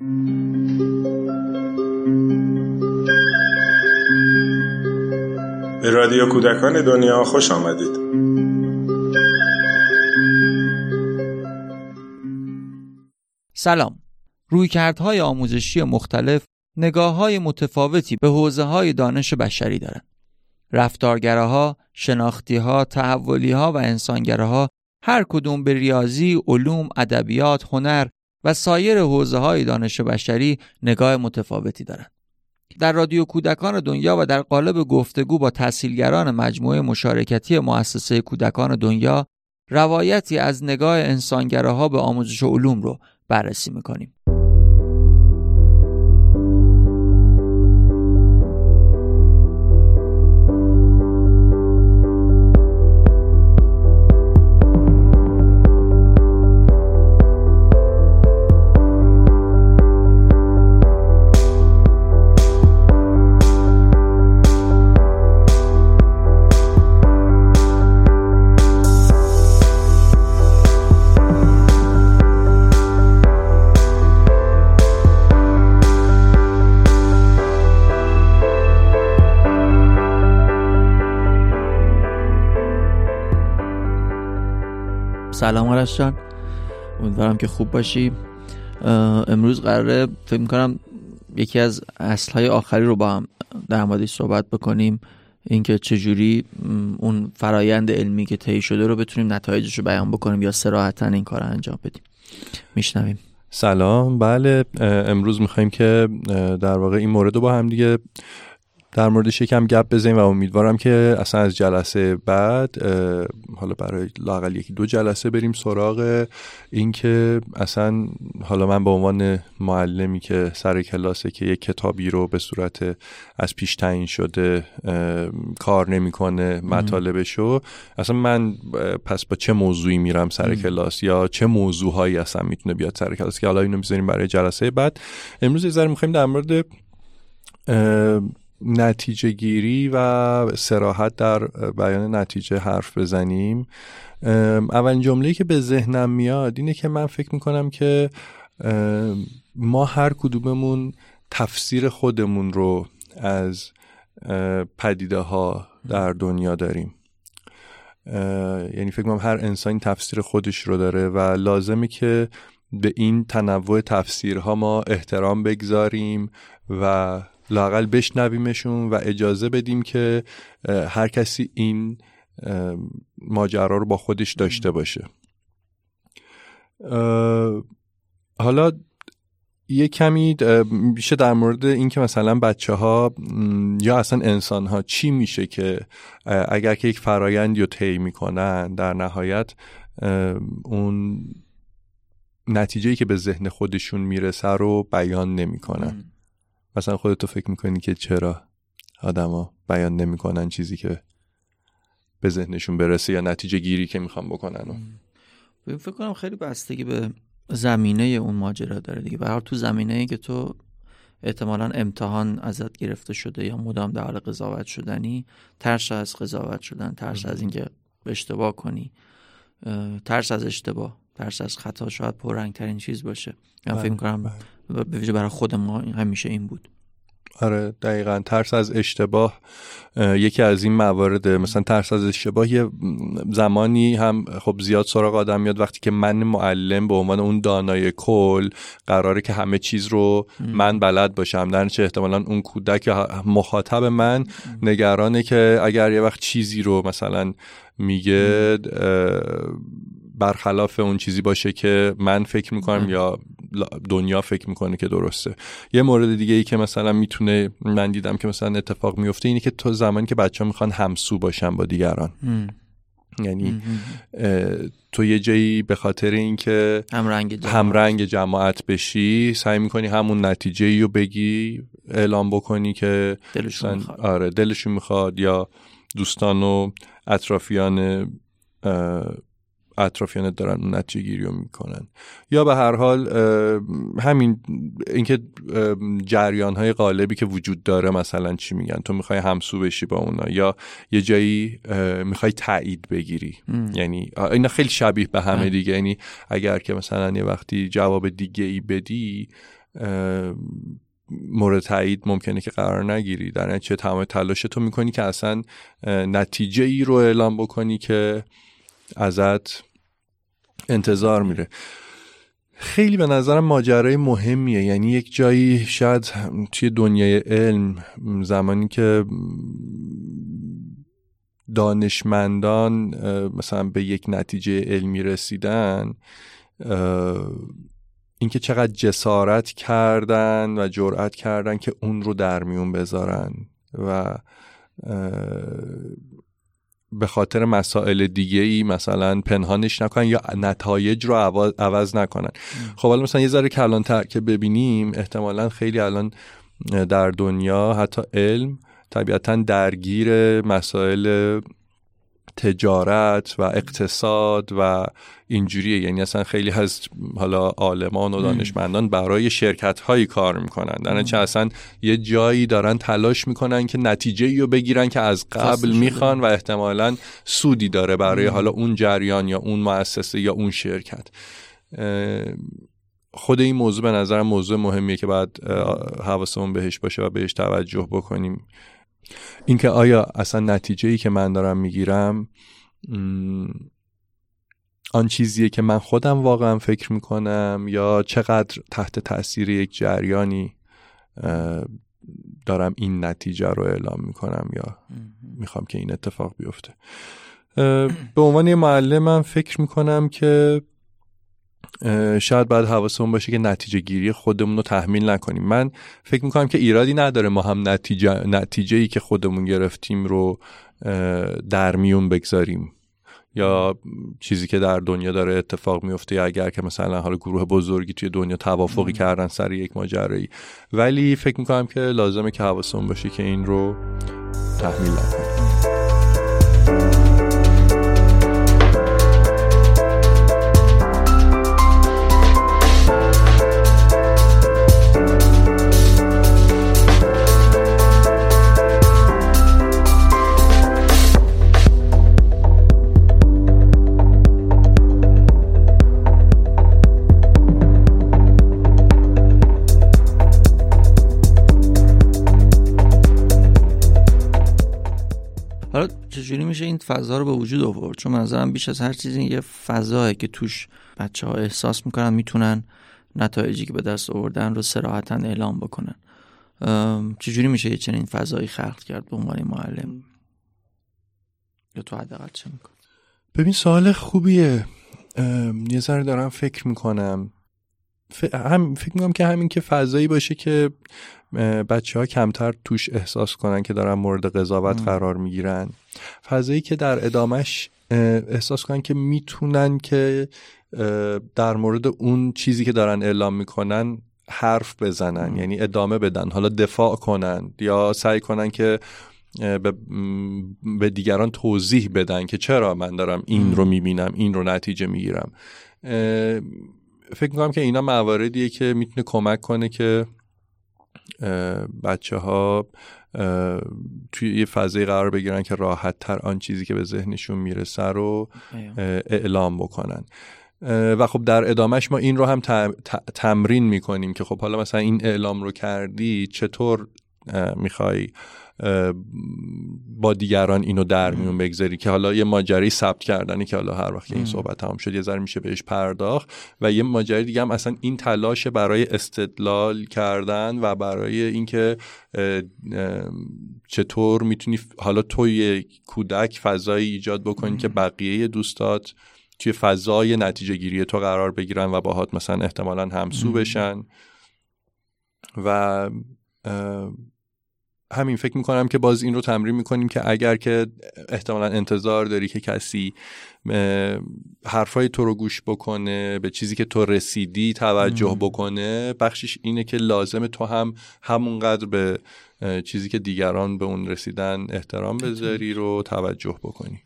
به رادیو کودکان دنیا خوش آمدید سلام رویکردهای آموزشی مختلف نگاه های متفاوتی به حوزه های دانش بشری دارند. رفتارگراها، شناختیها، تحولیها و انسانگراها هر کدوم به ریاضی، علوم، ادبیات، هنر و سایر حوزه های دانش بشری نگاه متفاوتی دارند. در رادیو کودکان دنیا و در قالب گفتگو با تحصیلگران مجموعه مشارکتی مؤسسه کودکان دنیا روایتی از نگاه انسانگراها به آموزش علوم رو بررسی می‌کنیم. سلام آرش جان امیدوارم که خوب باشی. امروز قراره فکر می‌کنم یکی از اصلهای آخری رو با هم در موردش صحبت بکنیم. اینکه چجوری اون فرایند علمی که طی شده رو بتونیم نتایجش رو بیان بکنیم یا سراحتا این کار رو انجام بدیم. میشنویم. سلام. بله امروز می‌خوایم که در واقع این مورد رو با هم دیگه در موردش یکم گپ بزنیم و امیدوارم که اصلا از جلسه بعد حالا برای لاقل یکی دو جلسه بریم سراغ اینکه اصلا حالا من به عنوان معلمی که سر کلاسه که یک کتابی رو به صورت از پیش تعیین شده کار نمی‌کنه مطالبشو اصلا من پس با چه موضوعی میرم سر کلاس؟ یا چه موضوعهایی اصلا می‌تونه بیاد سر کلاس؟ که حالا اینو می‌ذاریم برای جلسه بعد. امروز یه ذره می‌خوایم در مورد نتیجه گیری و سراحت در بیان نتیجه حرف بزنیم. اولین جمله که به ذهنم میاد اینه که من فکر می‌کنم که ما هر کدوممون تفسیر خودمون رو از پدیده ها در دنیا داریم. یعنی فکر کنم هر انسانی تفسیر خودش رو داره و لازمه که به این تنوع تفسیرها ما احترام بگذاریم و لاقل بشنویمشون و اجازه بدیم که هر کسی این ماجرا رو با خودش داشته باشه. حالا یه کمی میشه در مورد اینکه مثلا بچه ها یا اصلا انسان ها چی میشه که اگر که یک فرایندی رو طی می‌کنن در نهایت اون نتیجه که به ذهن خودشون می‌رسه رو بیان نمی‌کنن. مثلا خودتو فکر می‌کنی که چرا آدما بیان نمی‌کنن چیزی که به ذهنشون برسه یا نتیجه گیری که می‌خوام بکنن؟ و فکر کنم خیلی بستگی به زمینه اون ماجرا داره دیگه. به تو زمینه ای که تو احتمالا امتحان ازت گرفته شده یا مدام در حال قضاوت شدنی ترس از قضاوت شدن ترس از اینکه اشتباه کنی ترس از اشتباه. ترس از خطا شاید پررنگترین چیز باشه. من فکر کنم به ویژه برای خود ما همیشه این بود. آره دقیقا. ترس از اشتباه یکی از این موارد مثلا ترس از اشتباه یه زمانی هم خب زیاد سراغ آدم میاد وقتی که من معلم به عنوان اون دانای کل قراره که همه چیز رو من بلد باشم. در چه احتمالا اون کودک مخاطب من نگرانه که اگر یه وقت چیزی رو مثلا میگه برخلاف اون چیزی باشه که من فکر می‌کنم یا دنیا فکر می‌کنه که درسته. یه مورد دیگه ای که مثلا می‌تونه من دیدم که مثلا اتفاق میفته اینه که تو زمانی که بچه ها می‌خوان همسو باشن با دیگران. یعنی تو یه جایی به خاطر اینکه همرنگ جماعت. همرنگ جماعت بشی سعی می‌کنی همون نتیجه رو بگی اعلام بکنی که دلشون می‌خواد. آره دلشون می‌خواد یا دوستان و اطرافیان اطرافیانت دارن اون نتیجه گیری رو می‌کنن. یا به هر حال همین اینکه جریان های غالبی که وجود داره مثلا چی میگن؟ تو می‌خوای همسو بشی با اونا یا یه جایی می‌خوای تایید بگیری. یعنی اینا خیلی شبیه به همه دیگه. یعنی اگر که مثلا یه وقتی جواب دیگه ای بدی مورد تایید ممکنه که قرار نگیری. در نتیجه تمام تلاش تو می‌کنی که اصلا نتیجه ای رو اعلام بکنی که ازت انتظار میره. خیلی به نظرم ماجرای مهمیه. یعنی یک جایی شاید توی دنیای علم زمانی که دانشمندان مثلا به یک نتیجه علمی رسیدن اینکه چقدر جسارت کردن و جرأت کردن که اون رو در میون بذارن و به خاطر مسائل دیگه ای مثلا پنهانش نکنن یا نتایج رو عوض نکنن. خب حالا مثلا یه ذره کلانتر که ببینیم احتمالا خیلی الان در دنیا حتی علم طبیعتا درگیر مسائل تجارت و اقتصاد و اینجوریه. یعنی اصلا خیلی از حالا عالمان و دانشمندان برای شرکت هایی کار می‌کنن. در چه اصلا یه جایی دارن تلاش می‌کنن که نتیجه رو بگیرن که از قبل می‌خوان و احتمالا سودی داره برای حالا اون جریان یا اون مؤسسه یا اون شرکت. خود این موضوع به نظرم موضوع مهمیه که باید حواسمون بهش باشه و بهش توجه بکنیم. اینکه آیا اصلا نتیجه ای که من دارم می‌گیرم آن چیزیه که من خودم واقعا فکر می‌کنم یا چقدر تحت تاثیر یک جریانی دارم این نتیجه رو اعلام می‌کنم یا می‌خوام که این اتفاق بیفته. به عنوان یه معلم من فکر می‌کنم که شاید باید حواسمون باشه که نتیجه گیری خودمون رو تحمیل نکنیم. من فکر می‌کنم که ایرادی نداره ما هم نتیجه, نتیجه ای که خودمون گرفتیم رو در میون بگذاریم. یا چیزی که در دنیا داره اتفاق میفته یا اگر که مثلا حالا گروه بزرگی توی دنیا توافقی کردن سر یک ماجرایی. ولی فکر می‌کنم که لازمه که حواسمون باشه که این رو تحمیل نکنیم. فضا رو به وجود آورد. چون منظرم بیش از هر چیزی یه فضایه که توش بچه ها احساس می‌کنن می‌تونن نتایجی که به دست آوردن رو سراحتا اعلام بکنن. چجوری میشه یه چنین فضایی خلق کرد به عنوان معلم؟ یا تو حداقل چه میکن ببین سوال خوبیه. یه ذره دارم فکر می‌کنم. هم فکر می‌کنم که همین که فضایی باشه که بچه ها کمتر توش احساس کنن که دارن مورد قضاوت قرار می‌گیرن. فضایی که در ادامش احساس کنن که می‌تونن که در مورد اون چیزی که دارن اعلام می‌کنن حرف بزنن یعنی ادامه بدن حالا دفاع کنن یا سعی کنن که به دیگران توضیح بدن که چرا من دارم این رو می‌بینم این رو نتیجه می‌گیرم. فکر می‌کنم که اینا مواردیه که می‌تونه کمک کنه که بچه ها توی یه فضای قرار بگیرن که راحت تر آن چیزی که به ذهنشون می‌رسه رو اعلام بکنن. و خب در ادامهش ما این رو هم تمرین می‌کنیم که خب حالا مثلا این اعلام رو کردی چطور می‌خوای با دیگران اینو در میون بگذاری که حالا یه ماجرای ثبت کردنی که حالا هر وقت این صحبت تمام شد یه ذره میشه بهش پرداخت و یه ماجرای دیگه هم اصلا این تلاش برای استدلال کردن و برای اینکه چطور می‌تونی حالا توی کودک فضایی ایجاد بکنی که بقیه دوستات توی فضای نتیجه گیری تو قرار بگیرن و باهات مثلا احتمالا همسو بشن و همین فکر می‌کنم که باز این رو تمرین می‌کنیم که اگر که احتمالا انتظار داری که کسی حرفای تو رو گوش بکنه به چیزی که تو رسیدی توجه بکنه بخشش اینه که لازم تو هم همونقدر به چیزی که دیگران به اون رسیدن احترام بذاری رو توجه بکنی.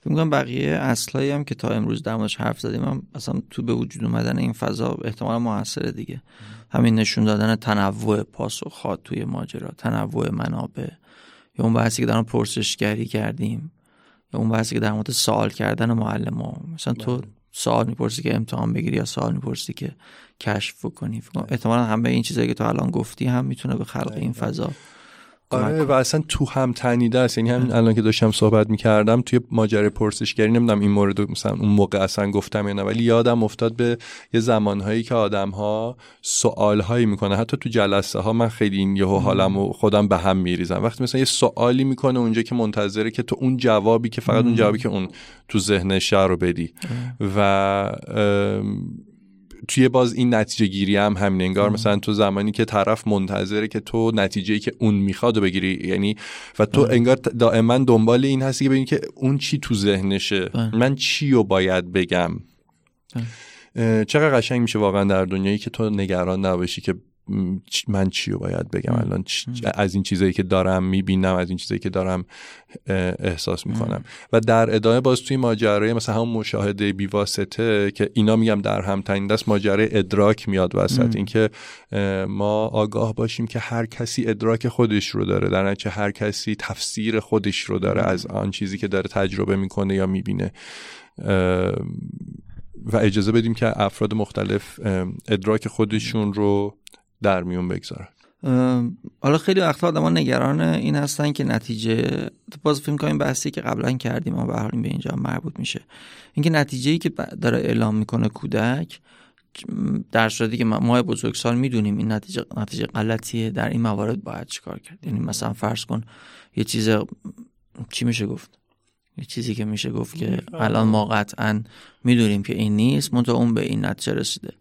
فکر می‌کنم بقیه اصلایی هم که تا امروز موردش حرف زدیم هم اصلا تو به وجود اومدن این فضا احتمال موثره دیگه. همین نشون دادن تنوع پاسخات توی ماجرا تنوع منابع. یا اون بحثی که در پرسشگری کردیم. یا اون بحثی که در مورد سوال کردن معلم ها. مثلا تو بله. سوال می‌پرسی که امتحان بگیری یا سوال می‌پرسی که کشف کنی احتمالا همه این چیزایی که تو الان گفتی هم می‌تونه به خلق این فضا آره و اصلا تو هم تنیده است. یعنی همین الان که داشتم صحبت می‌کردم توی ماجرای پرسشگری نمی‌دونم این مورد مثلا اون موقع اصلا گفتم یا نه ولی یادم افتاد به یه زمانهایی که آدم ها سوال هایی می‌کنه حتی تو جلسه ها من خیلی این یهو حالم و خودم به هم میریزم. وقتی مثلا یه سوالی می‌کنه اونجا که منتظره که تو اون جوابی که فقط اون جوابی که اون تو ذهنش رو بدی. و توی باز این نتیجه گیری هم همین انگار مثلا تو زمانی که طرف منتظره که تو نتیجه که اون می‌خواد بگیری یعنی و تو انگار دائما دنبال این هستی که ببینی که اون چی تو ذهنشه. من چی رو باید بگم؟ چقدر قشنگ میشه واقعا در دنیایی که تو نگران نباشی که من چی رو باید بگم؟ الان از این چیزایی که دارم می‌بینم از این چیزایی که دارم احساس می‌کنم. و در ادامه باز توی ماجرای مثلا همون مشاهده بیواسطه که اینا میگم در هم تنین دست ماجرای ادراک میاد وسط. اینکه ما آگاه باشیم که هر کسی ادراک خودش رو داره در نتیجه هر کسی تفسیر خودش رو داره از آن چیزی که داره تجربه می‌کنه یا می‌بینه. و اجازه بدیم که افراد مختلف ادراک خودشون رو در میون بگذارن. حالا خیلی وقتا آدم نگران این هستن که نتیجه باز فیلم کنیم بحثی که قبلا کردیم و به به اینجا مربوط میشه. اینکه نتیجه ای که داره اعلام می‌کنه کودک در صورتی که ما بزرگسال می‌دونیم این نتیجه نتیجه غلطیه در این موارد باید چیکار کرد؟ یعنی مثلا فرض کن یه چیز چی میشه گفت؟ یه چیزی که میشه گفت که الان ما قطعا می‌دونیم که این نیست منتها اون به این نتیجه رسیده.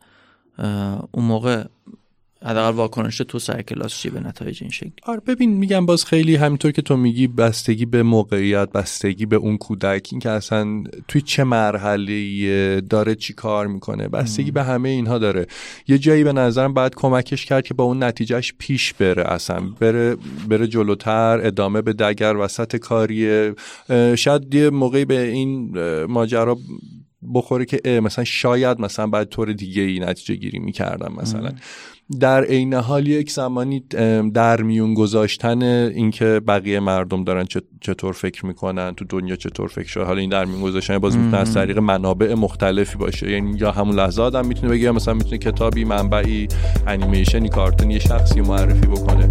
اون موقع حداقل واکنش تو سر کلاس چی به نتایج این شکل؟ آره ببین میگم باز خیلی همینطور که تو میگی بستگی به موقعیت بستگی به اون کودک این که اصلا توی چه مرحله داره چی کار می‌کنه بستگی به همه اینها داره. یه جایی به نظرم باید کمکش کرد که با اون نتیجهش پیش بره اصلا بره بره جلوتر ادامه به دگر وسط کاریه. شاید یه موقعی به این ماجرا بخوره که مثلا شاید مثلا باید طور دیگه ای نتیجه گیری می‌کردم مثلا. در عین حال یک زمانی در میون گذاشتن اینکه بقیه مردم دارن چطور فکر می‌کنن تو دنیا چطور فکر شده حالا این در میون گذاشتن باز می‌تونه از طریق منابع مختلفی باشه. یعنی یا همون لحظه آدم می‌تونه بگه مثلا می‌تونه کتابی منبعی انیمیشنی کارتونی شخصی معرفی بکنه.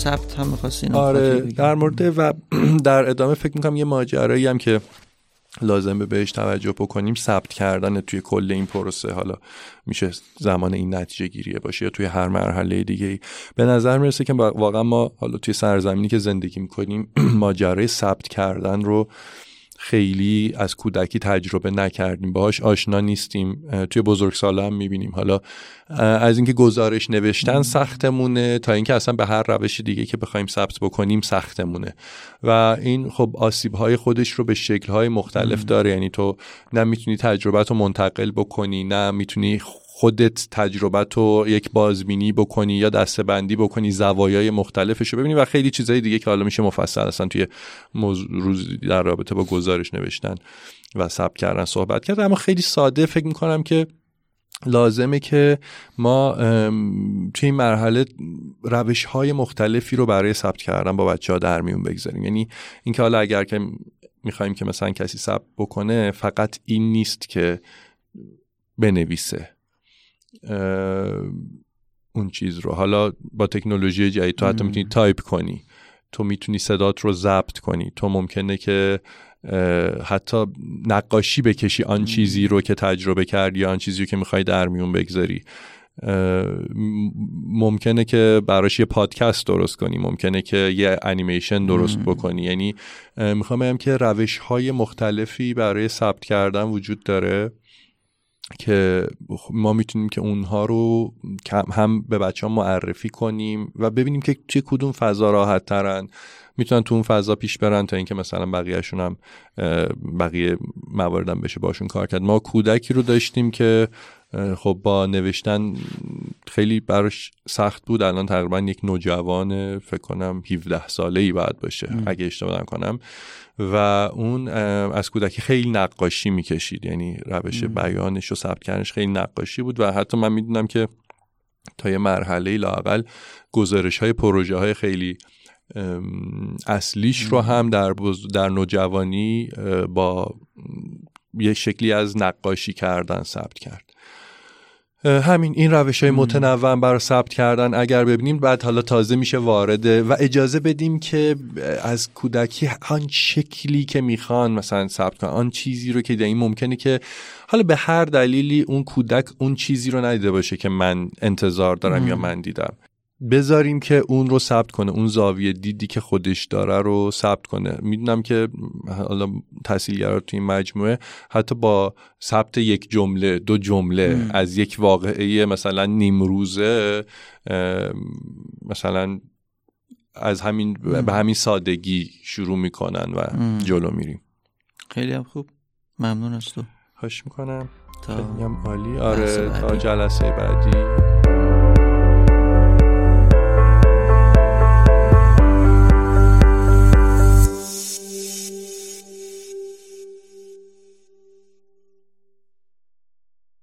ثبت هم می‌خواستی آره در مورد و در ادامه فکر می‌کنم یه ماجرایی هم که لازمه بهش توجه بکنیم ثبت کردن توی کل این پروسه. حالا میشه زمان این نتیجه گیریه باشه یا توی هر مرحله دیگه ای. به نظر می‌رسه که واقعا ما حالا توی سرزمینی که زندگی می‌کنیم ماجرای ثبت کردن رو خیلی از کودکی تجربه نکردیم. باهاش آشنا نیستیم. توی بزرگسالا هم می‌بینیم. حالا از اینکه گزارش نوشتن سختمونه تا اینکه اصلا به هر روش دیگه که بخوایم ثبت بکنیم سختمونه. و این خب آسیب های خودش رو به شکل های مختلف داره. یعنی تو نه می‌تونی تجربت رو منتقل بکنی نه می‌تونی خودت تجربه تو یک بازبینی بکنی یا دسته بندی بکنی زوایای مختلفش رو ببینی و خیلی چیزهای دیگه که حالا میشه مفصل اصلا توی روز در رابطه با گزارش نوشتن و ثبت کردن صحبت کرد. اما خیلی ساده فکر می‌کنم که لازمه که ما توی این مرحله روش های مختلفی رو برای ثبت کردن با بچه ها در میون بگذاریم. یعنی اینکه حالا اگر که می‌خوایم که مثلا کسی ثبت بکنه فقط این نیست که بنویسه. اون چیز رو. حالا با تکنولوژی جدید تو حتی می‌تونی تایپ کنی. تو می‌تونی صدات رو ضبط کنی. تو ممکنه که حتی نقاشی بکشی آن چیزی رو که تجربه کردی آن چیزی رو که می‌خوای در میون بگذاری. ممکنه که براش یه پادکست درست کنی. ممکنه که یه انیمیشن درست بکنی. یعنی می‌خوام بگم که روش های مختلفی برای ثبت کردن وجود داره. که ما می‌تونیم که اونها رو هم به بچه ها معرفی کنیم و ببینیم که چه کدوم فضا راحت ترن می‌تونن تو اون فضا پیش برن تا اینکه مثلا بقیهشون هم بقیه مواردم بشه باشون کار کرد. ما کودکی رو داشتیم که خب با نوشتن خیلی براش سخت بود. الان تقریبا یک نوجوان فکر کنم 17 ساله ای باید باشه اگه اشتباه کنم و اون از کودکی خیلی نقاشی می‌کشید. یعنی روش بیانش و ثبت کردنش خیلی نقاشی بود و حتی من می‌دونم که تا یه مرحله لاقل گزارش های پروژه های خیلی اصلیش رو هم در, در نوجوانی با یه شکلی از نقاشی کردن ثبت کرد. همین این روش های متنوع برای ثبت کردن اگر ببینیم بعد حالا تازه میشه وارده. و اجازه بدیم که از کودکی آن شکلی که می‌خوان مثلا ثبت کنن آن چیزی رو که این ممکنه که حالا به هر دلیلی اون کودک اون چیزی رو ندیده باشه که من انتظار دارم یا من دیدم. بذاریم که اون رو ثبت کنه اون زاویه دیدی که خودش داره رو ثبت کنه. می‌دونم که حالا تحصیلگرا تو این مجموعه حتی با ثبت یک جمله دو جمله از یک واقعه مثلا نیمروزه مثلا از همین به همین سادگی شروع می‌کنن و جلو میریم. خیلی هم خوب. ممنون از تو. خوش می‌کنم. تا عالی. آره تا جلسه بعدی.